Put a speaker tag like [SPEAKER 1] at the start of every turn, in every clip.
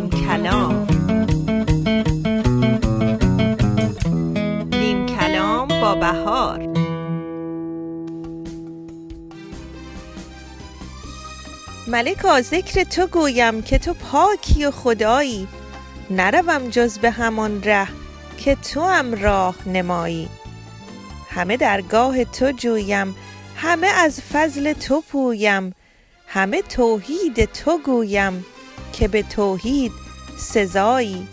[SPEAKER 1] نیم کلام. نیم کلام با بهار. ملکا ذکر تو گویم که تو پاکی و خدایی. نروم جز به همان ره که تو هم راه نمایی. همه درگاه تو جویم همه از فضل تو پویم. همه توحید تو گویم. که به توحید سزایی.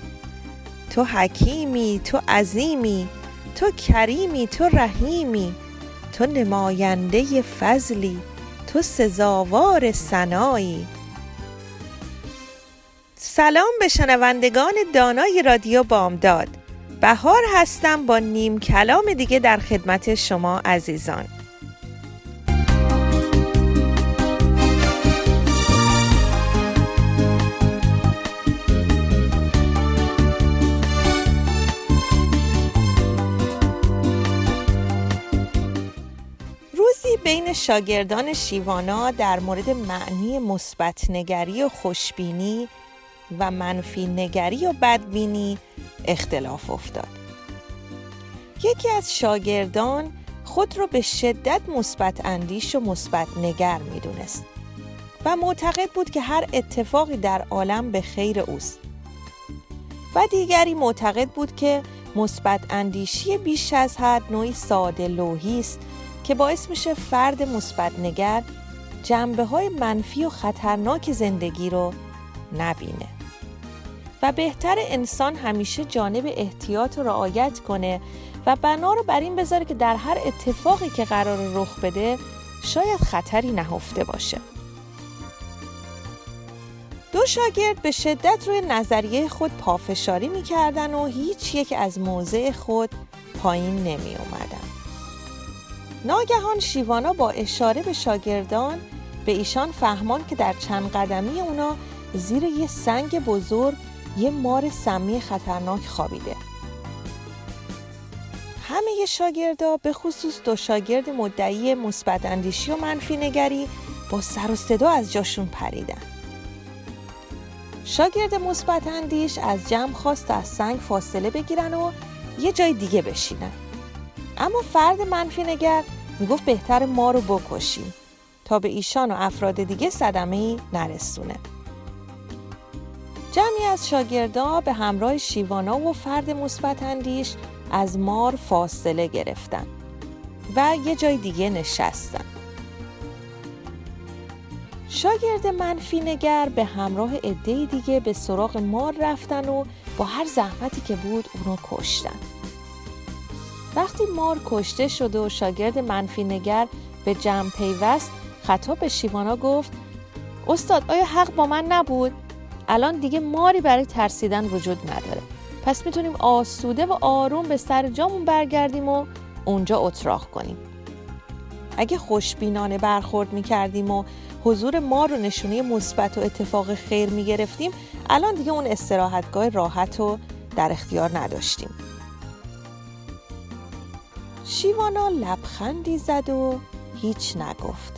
[SPEAKER 1] تو حکیمی تو عظیمی تو کریمی تو رحیمی تو نماینده فضلی تو سزاوار سنایی سلام به شنوندگان دانای رادیو بامداد. بهار هستم با نیم کلام دیگه در خدمت شما عزیزان. بین شاگردان شیوانا در مورد معنی مثبت نگری و خوشبینی و منفی نگری و بدبینی اختلاف افتاد. یکی از شاگردان خود را به شدت مثبت اندیش و مثبت نگر می‌دونست و معتقد بود که هر اتفاقی در عالم به خیر اوست. و دیگری معتقد بود که مثبت اندیشی بیش از حد نوعی ساده لوحی است که باعث میشه فرد مثبت نگر جنبه های منفی و خطرناک زندگی رو نبینه و بهتر انسان همیشه جانب احتیاط رو رعایت کنه و بنا رو بر این بذاره که در هر اتفاقی که قرار رخ بده شاید خطری نهفته باشه دو شاگرد به شدت روی نظریه خود پافشاری می‌کردن و هیچ یک از موضع خود پایین نمی اومدن. ناگهان شیوانا با اشاره به شاگردان به ایشان فهمان که در چند قدمی اونا زیر یه سنگ بزرگ یه مار سمی خطرناک خوابیده. همه شاگردا به خصوص دو شاگرد مدعی مثبت اندیشی و منفی نگری با سر و صدا از جاشون پریدن. شاگرد مثبت اندیش از جمع خواست از سنگ فاصله بگیرن و یه جای دیگه بشینن. اما فرد منفی نگر می‌گفت بهتر ما رو بکشیم تا به ایشان و افراد دیگه صدمه ای نرسونه. جمعی از شاگردا به همراه شیوانا و فرد مثبت اندیش از مار فاصله گرفتن و یه جای دیگه نشستن. شاگرد منفی نگر به همراه عده دیگه به سراغ مار رفتن و با هر زحمتی که بود اونو کشتن. وقتی مار کشته شد و شاگرد منفی نگر به جمع پیوست خطاب به شیوانا گفت استاد آیا حق با من نبود؟ الان دیگه ماری برای ترسیدن وجود نداره. پس می‌تونیم آسوده و آروم به سر جامون برگردیم و اونجا اتراق کنیم. اگه خوشبینانه برخورد می‌کردیم و حضور ما رو نشونه مثبت و اتفاق خیر می‌گرفتیم الان دیگه اون استراحتگاه راحت رو در اختیار نداشتیم. شیوانا لبخندی زد و هیچ نگفت.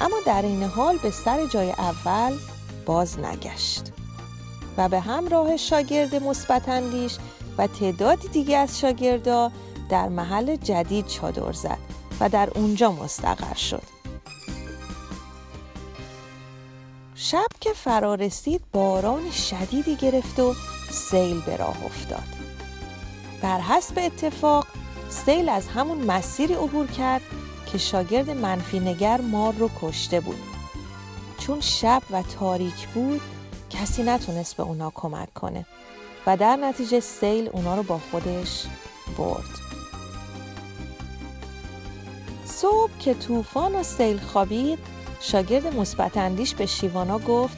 [SPEAKER 1] اما در این حال به سر جای اول باز نگشت و به همراه شاگرد مثبت اندیش و تعدادی دیگه از شاگردا در محل جدید چادر زد و در اونجا مستقر شد. شب که فرا رسید باران شدیدی گرفت و سیل به راه افتاد. بر حسب اتفاق سیل از همون مسیری عبور کرد که شاگرد منفی نگر مار رو کشته بود. چون شب و تاریک بود کسی نتونست به اونا کمک کنه. و در نتیجه سیل اونا رو با خودش برد. صبح که طوفان و سیل خوابید شاگرد مثبت اندیش به شیوانا گفت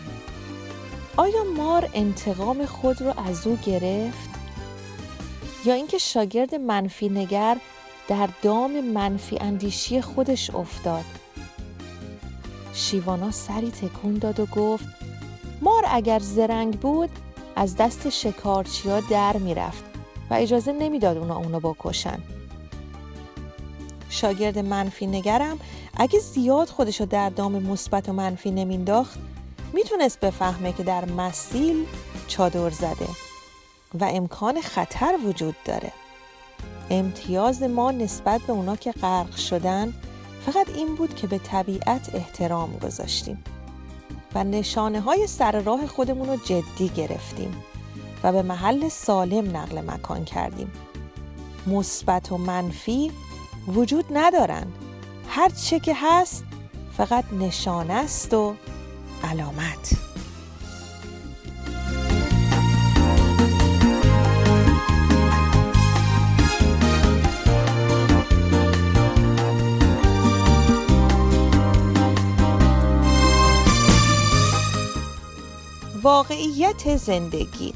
[SPEAKER 1] آیا مار انتقام خود رو از او گرفت؟ یا اینکه شاگرد منفی نگر در دام منفی اندیشی خودش افتاد. شیوانا سری تکون داد و گفت مار اگر زرنگ بود از دست شکارچیا در می‌رفت و اجازه نمی‌داد اونا اونو بکشن. شاگرد منفی نگرم اگه زیاد خودشو در دام مثبت و منفی نمینداخت می‌تونست بفهمه که در مسیل چادر زده. و امکان خطر وجود داره. امتیاز ما نسبت به اونا که غرق شدن فقط این بود که به طبیعت احترام گذاشتیم و نشانه های سر راه خودمون رو جدی گرفتیم و به محل سالم نقل مکان کردیم. مثبت و منفی وجود ندارن. هر چه که هست فقط نشانه است و علامت. واقعیت زندگی.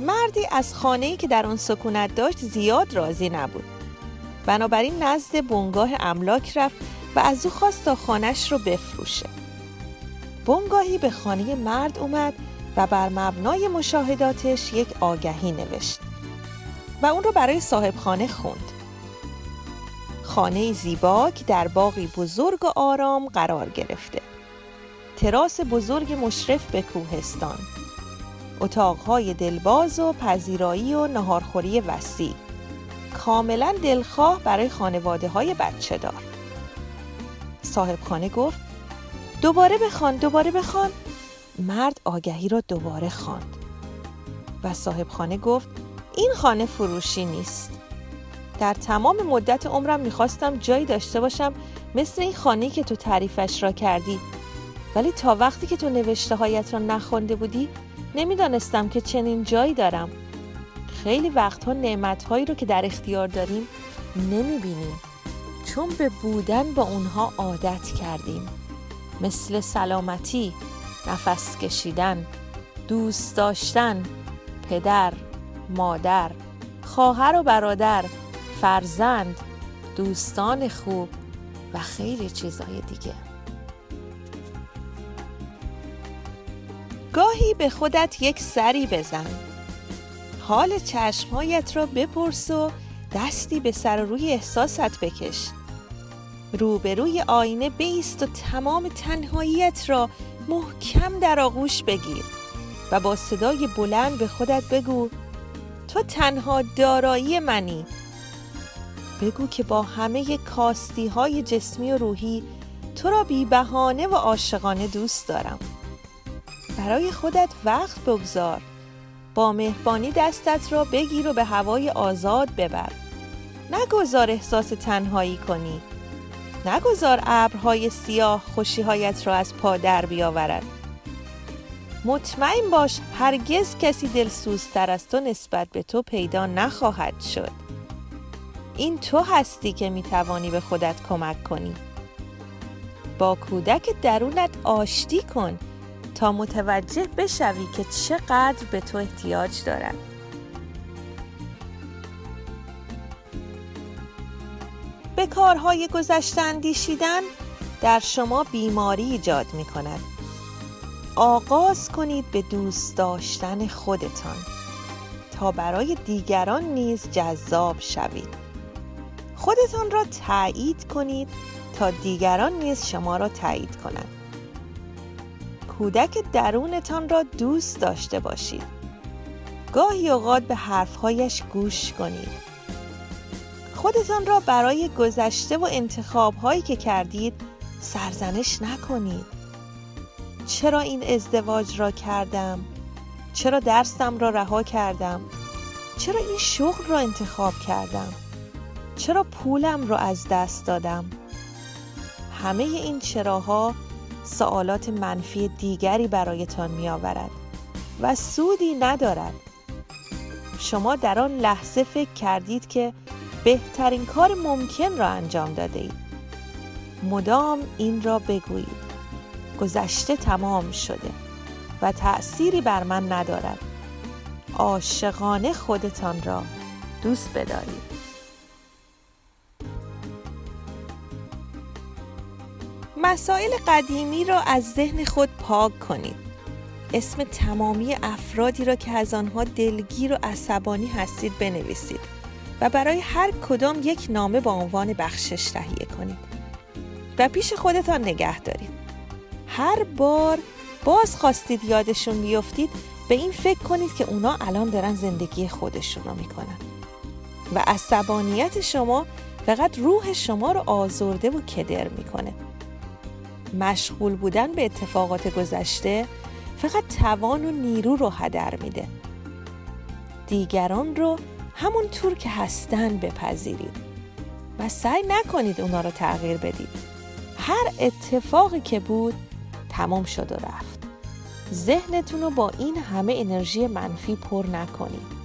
[SPEAKER 1] مردی از خانه‌ای که در آن سکونت داشت زیاد راضی نبود. بنابراین نزد بنگاه املاک رفت و از او خواست تا خانش رو بفروشه. بنگاهی به خانه مرد اومد و بر مبنای مشاهداتش یک آگهی نوشت و اون رو برای صاحب خانه خوند. خانه زیبا که در باقی بزرگ و آرام قرار گرفته. تراس بزرگ مشرف به کوهستان. اتاقهای دلباز و پذیرایی و نهارخوری وسیع. کاملا دلخواه برای خانواده های بچه دار. صاحب خانه گفت دوباره بخوان دوباره بخوان. مرد آگهی را دوباره خواند. و صاحب خانه گفت این خانه فروشی نیست. در تمام مدت عمرم می‌خواستم جایی داشته باشم مثل این خانه که تو تعریفش را کردی. ولی تا وقتی که تو نوشته هایت را نخونده بودی نمی‌دانستم که چنین جایی دارم. خیلی وقتها نعمت هایی رو که در اختیار داریم نمی‌بینیم. چون به بودن با اونها عادت کردیم. مثل سلامتی، نفس کشیدن، دوست داشتن، پدر، مادر، خواهر و برادر، فرزند، دوستان خوب و خیلی چیزهای دیگه. گاهی به خودت یک سری بزن. حال چشمهایت را بپرس و دستی به سر روی احساست بکش. روبروی آینه بیست و تمام تنهاییت را محکم در آغوش بگیر و با صدای بلند به خودت بگو تو تنها دارایی منی. بگو که با همه کاستی های جسمی و روحی تو را بی بهانه و عاشقانه دوست دارم. برای خودت وقت بگذار. با مهربانی دستت را بگیر و به هوای آزاد ببر. نگذار احساس تنهایی کنی. نگذار ابرهای سیاه خوشیهایت را از پا در بیاورد. مطمئن باش هرگز کسی دلسوزتر از تو نسبت به تو پیدا نخواهد شد. این تو هستی که می توانی به خودت کمک کنی. با کودک درونت آشتی کن. تا متوجه بشوی که چقدر به تو احتیاج دارد به کارهای گذشته اندیشیدن در شما بیماری ایجاد می کند آغاز کنید به دوست داشتن خودتان تا برای دیگران نیز جذاب شوید. خودتان را تایید کنید تا دیگران نیز شما را تایید کنند. کودک درونتان را دوست داشته باشید گاهی اوقات به حرفهایش گوش کنید خودتان را برای گذشته و انتخاب هایی که کردید سرزنش نکنید چرا این ازدواج را کردم؟ چرا درسم را رها کردم؟ چرا این شغل را انتخاب کردم؟ چرا پولم را از دست دادم؟ همه این چراها سوالات منفی دیگری برایتان می آورد و سودی ندارد. شما در آن لحظه فکر کردید که بهترین کار ممکن را انجام داده اید. مدام این را بگویید. گذشته تمام شده و تأثیری بر من ندارد. عاشقانه خودتان را دوست بدارید. مسائل قدیمی را از ذهن خود پاک کنید. اسم تمامی افرادی را که از آنها دلگیر و عصبانی هستید بنویسید و برای هر کدام یک نامه با عنوان بخشش تهیه کنید و پیش خودتان نگه دارید. هر بار باز خواستید یادشون بیفتید به این فکر کنید که اونا الان دارن زندگی خودشون رو می‌کنن. و عصبانیت شما فقط روح شما رو آزرده و کدر می‌کنه. مشغول بودن به اتفاقات گذشته فقط توان و نیرو رو هدر میده. دیگران رو همون که هستن بپذیرید و سعی نکنید اونا رو تغییر بدید. هر اتفاقی که بود تمام شد و رفت. ذهنتون رو با این همه انرژی منفی پر نکنید.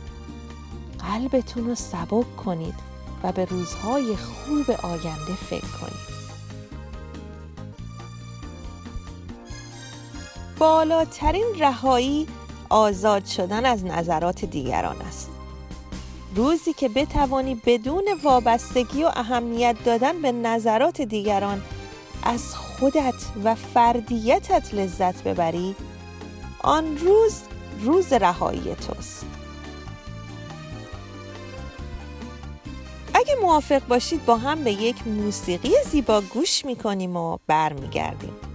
[SPEAKER 1] قلبتون رو سبک کنید و به روزهای خوب آینده فکر کنید. بالاترین رهایی آزاد شدن از نظرات دیگران است. روزی که بتوانی بدون وابستگی و اهمیت دادن به نظرات دیگران از خودت و فردیتت لذت ببری آن روز روز رهایی توست. اگه موافق باشید با هم به یک موسیقی زیبا گوش می‌کنیم و برمیگردیم.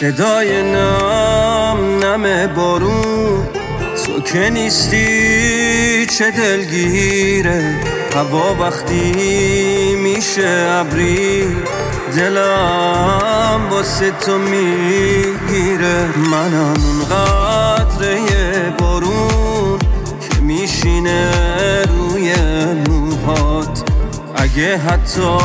[SPEAKER 2] صدای نم نم بارون. تو که نیستی چه دلگیره. هوا وقتی میشه ابری. دلم واسه تو می‌گیره. منم اون قطره بارون که میشینه روی موهات. اگه حتی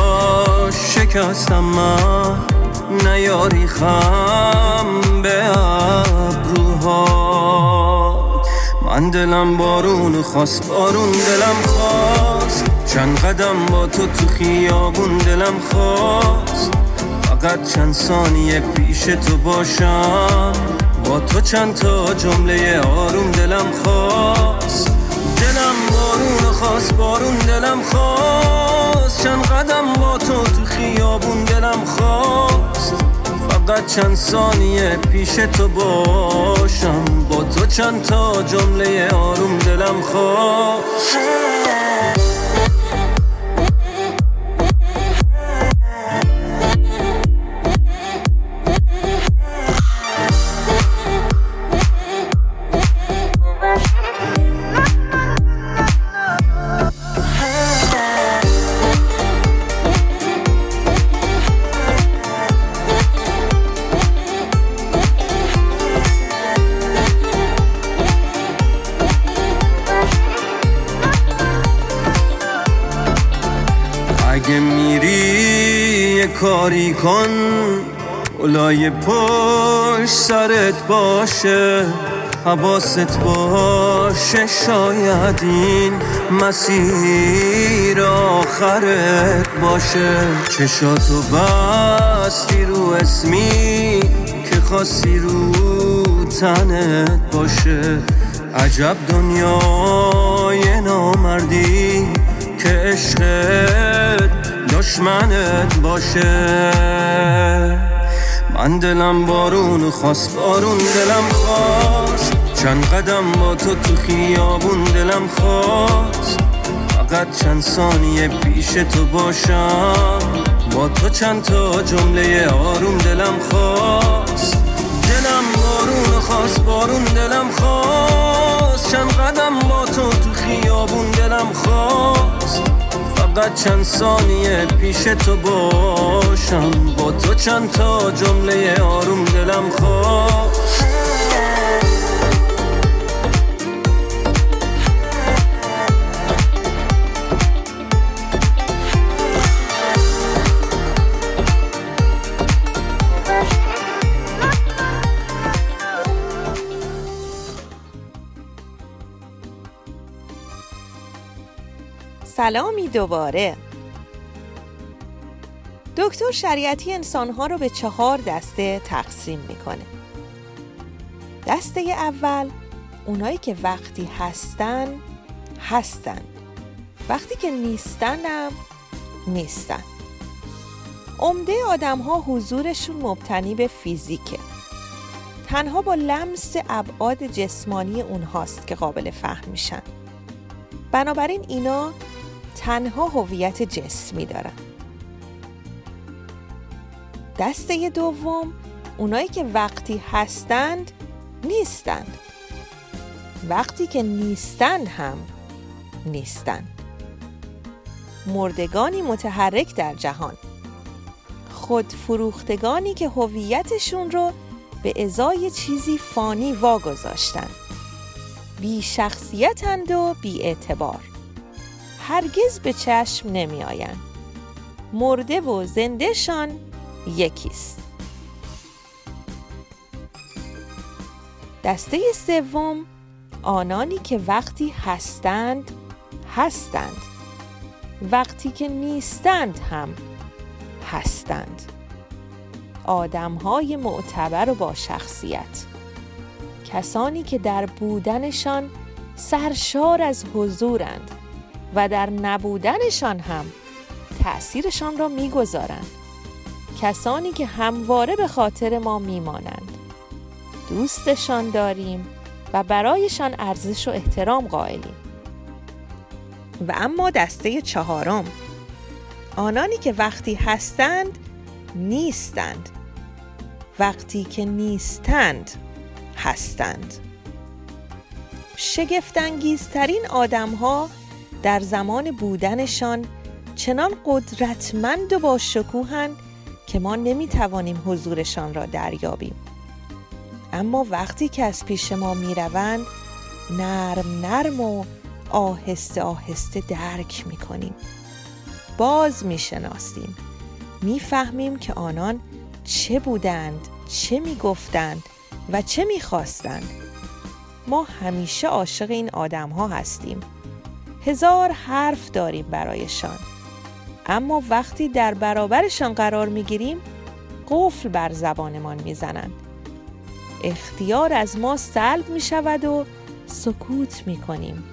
[SPEAKER 2] شکستم من نیاری خم به ابروهات. من دلم بارون خواست بارون دلم خواست. چند قدم با تو تو خیابون دلم خواست. فقط چند ثانیه پیش تو باشم. با تو چند تا جمله آروم دلم خواست. دلم بارون خواست بارون دلم خواست. چند قدم با تو تو خیابون دلم خواست. فقط چند ثانیه پیش تو باشم. با تو چند تا جمله آروم دلم خواست. کن اولای پشت سرت باشه حواست باشه شاید این مسیر آخرت باشه. چشاتو بستی رو اسمی که خاصی رو تنت باشه. عجب دنیای نامردی که عشقت دشمنت باشه. من دلم بارون خواست بارون دلم خواست. چند قدم با تو تو خیابون دلم خواست. فقط چند ثانیه پیش تو باشم. با تو چند تا جمله آروم دلم خواست. دلم بارون خواست بارون دلم خواست. چند قدم با تو تو خیابون دلم خواست. فقط چند ثانیه پیش تو باشم. با تو چند تا جمله آروم دلم خواست.
[SPEAKER 1] سلامی دوباره. دکتر شریعتی انسانها رو به چهار دسته تقسیم می‌کنه. دسته اول اونایی که وقتی هستن هستن. وقتی که نیستن هم نیستن. عمده آدم ها حضورشون مبتنی به فیزیکه. تنها با لمس ابعاد جسمانی اونهاست که قابل فهم میشن. بنابراین اینا تنها هویت جسمی دارن دسته دوم اونایی که وقتی هستند نیستند. وقتی که نیستند هم نیستند. مردگانی متحرک در جهان. خود فروختگانی که هویتشون رو به ازای چیزی فانی واگذاشتن. بی شخصیتند و بی اعتبار هرگز به چشم نمی آین. مرده و زندهشان یکیست. دسته سوم آنانی که وقتی هستند هستند. وقتی که نیستند هم هستند. آدم های معتبر و با شخصیت. کسانی که در بودنشان سرشار از حضورند. و در نبودنشان هم تأثیرشان را می‌گذارند. کسانی که همواره به خاطر ما میمانند. دوستشان داریم و برایشان ارزش و احترام قائلیم. و اما دسته چهارم. آنانی که وقتی هستند نیستند. وقتی که نیستند هستند. شگفتانگیزترین آدم ها در زمان بودنشان چنان قدرتمند و با شکوهند که ما نمی‌توانیم حضورشان را دریابیم. اما وقتی که از پیش ما می‌روند نرم نرم و آهسته آهسته درک می‌کنیم. باز می‌شناسیم. می‌فهمیم که آنان چه بودند چه می‌گفتند و چه می‌خواستند. ما همیشه عاشق این آدم ها هستیم. هزار حرف داریم برایشان. اما وقتی در برابرشان قرار می‌گیریم قفل بر زبانمان می‌زنند. اختیار از ما سلب می شود و سکوت می کنیم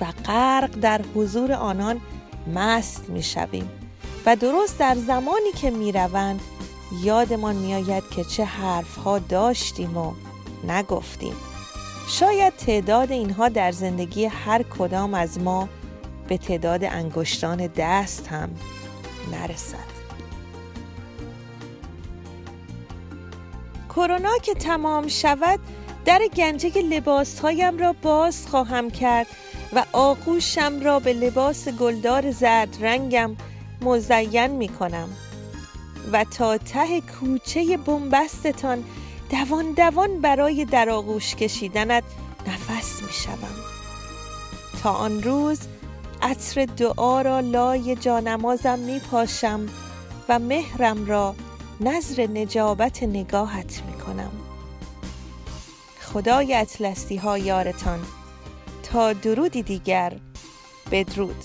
[SPEAKER 1] و غرق در حضور آنان مست می شویم و درست در زمانی که می روند یادمان می آید که چه حرف ها داشتیم و نگفتیم. شاید تعداد اینها در زندگی هر کدام از ما به تعداد انگشتان دست هم نرسد. کرونا که تمام شود در گنجه لباسهایم را باز خواهم کرد و آغوشم را به لباس گلدار زرد رنگم مزین می کنم و تا ته کوچه بنبستتان دوان دوان برای در آغوش کشیدنت نفس می شوم. تا آن روز عطر دعا را لای جانمازم می پاشم و مهرم را نظر نجابت نگاهت می کنم خدای اطلستی ها یارتان تا درودی دیگر بدرود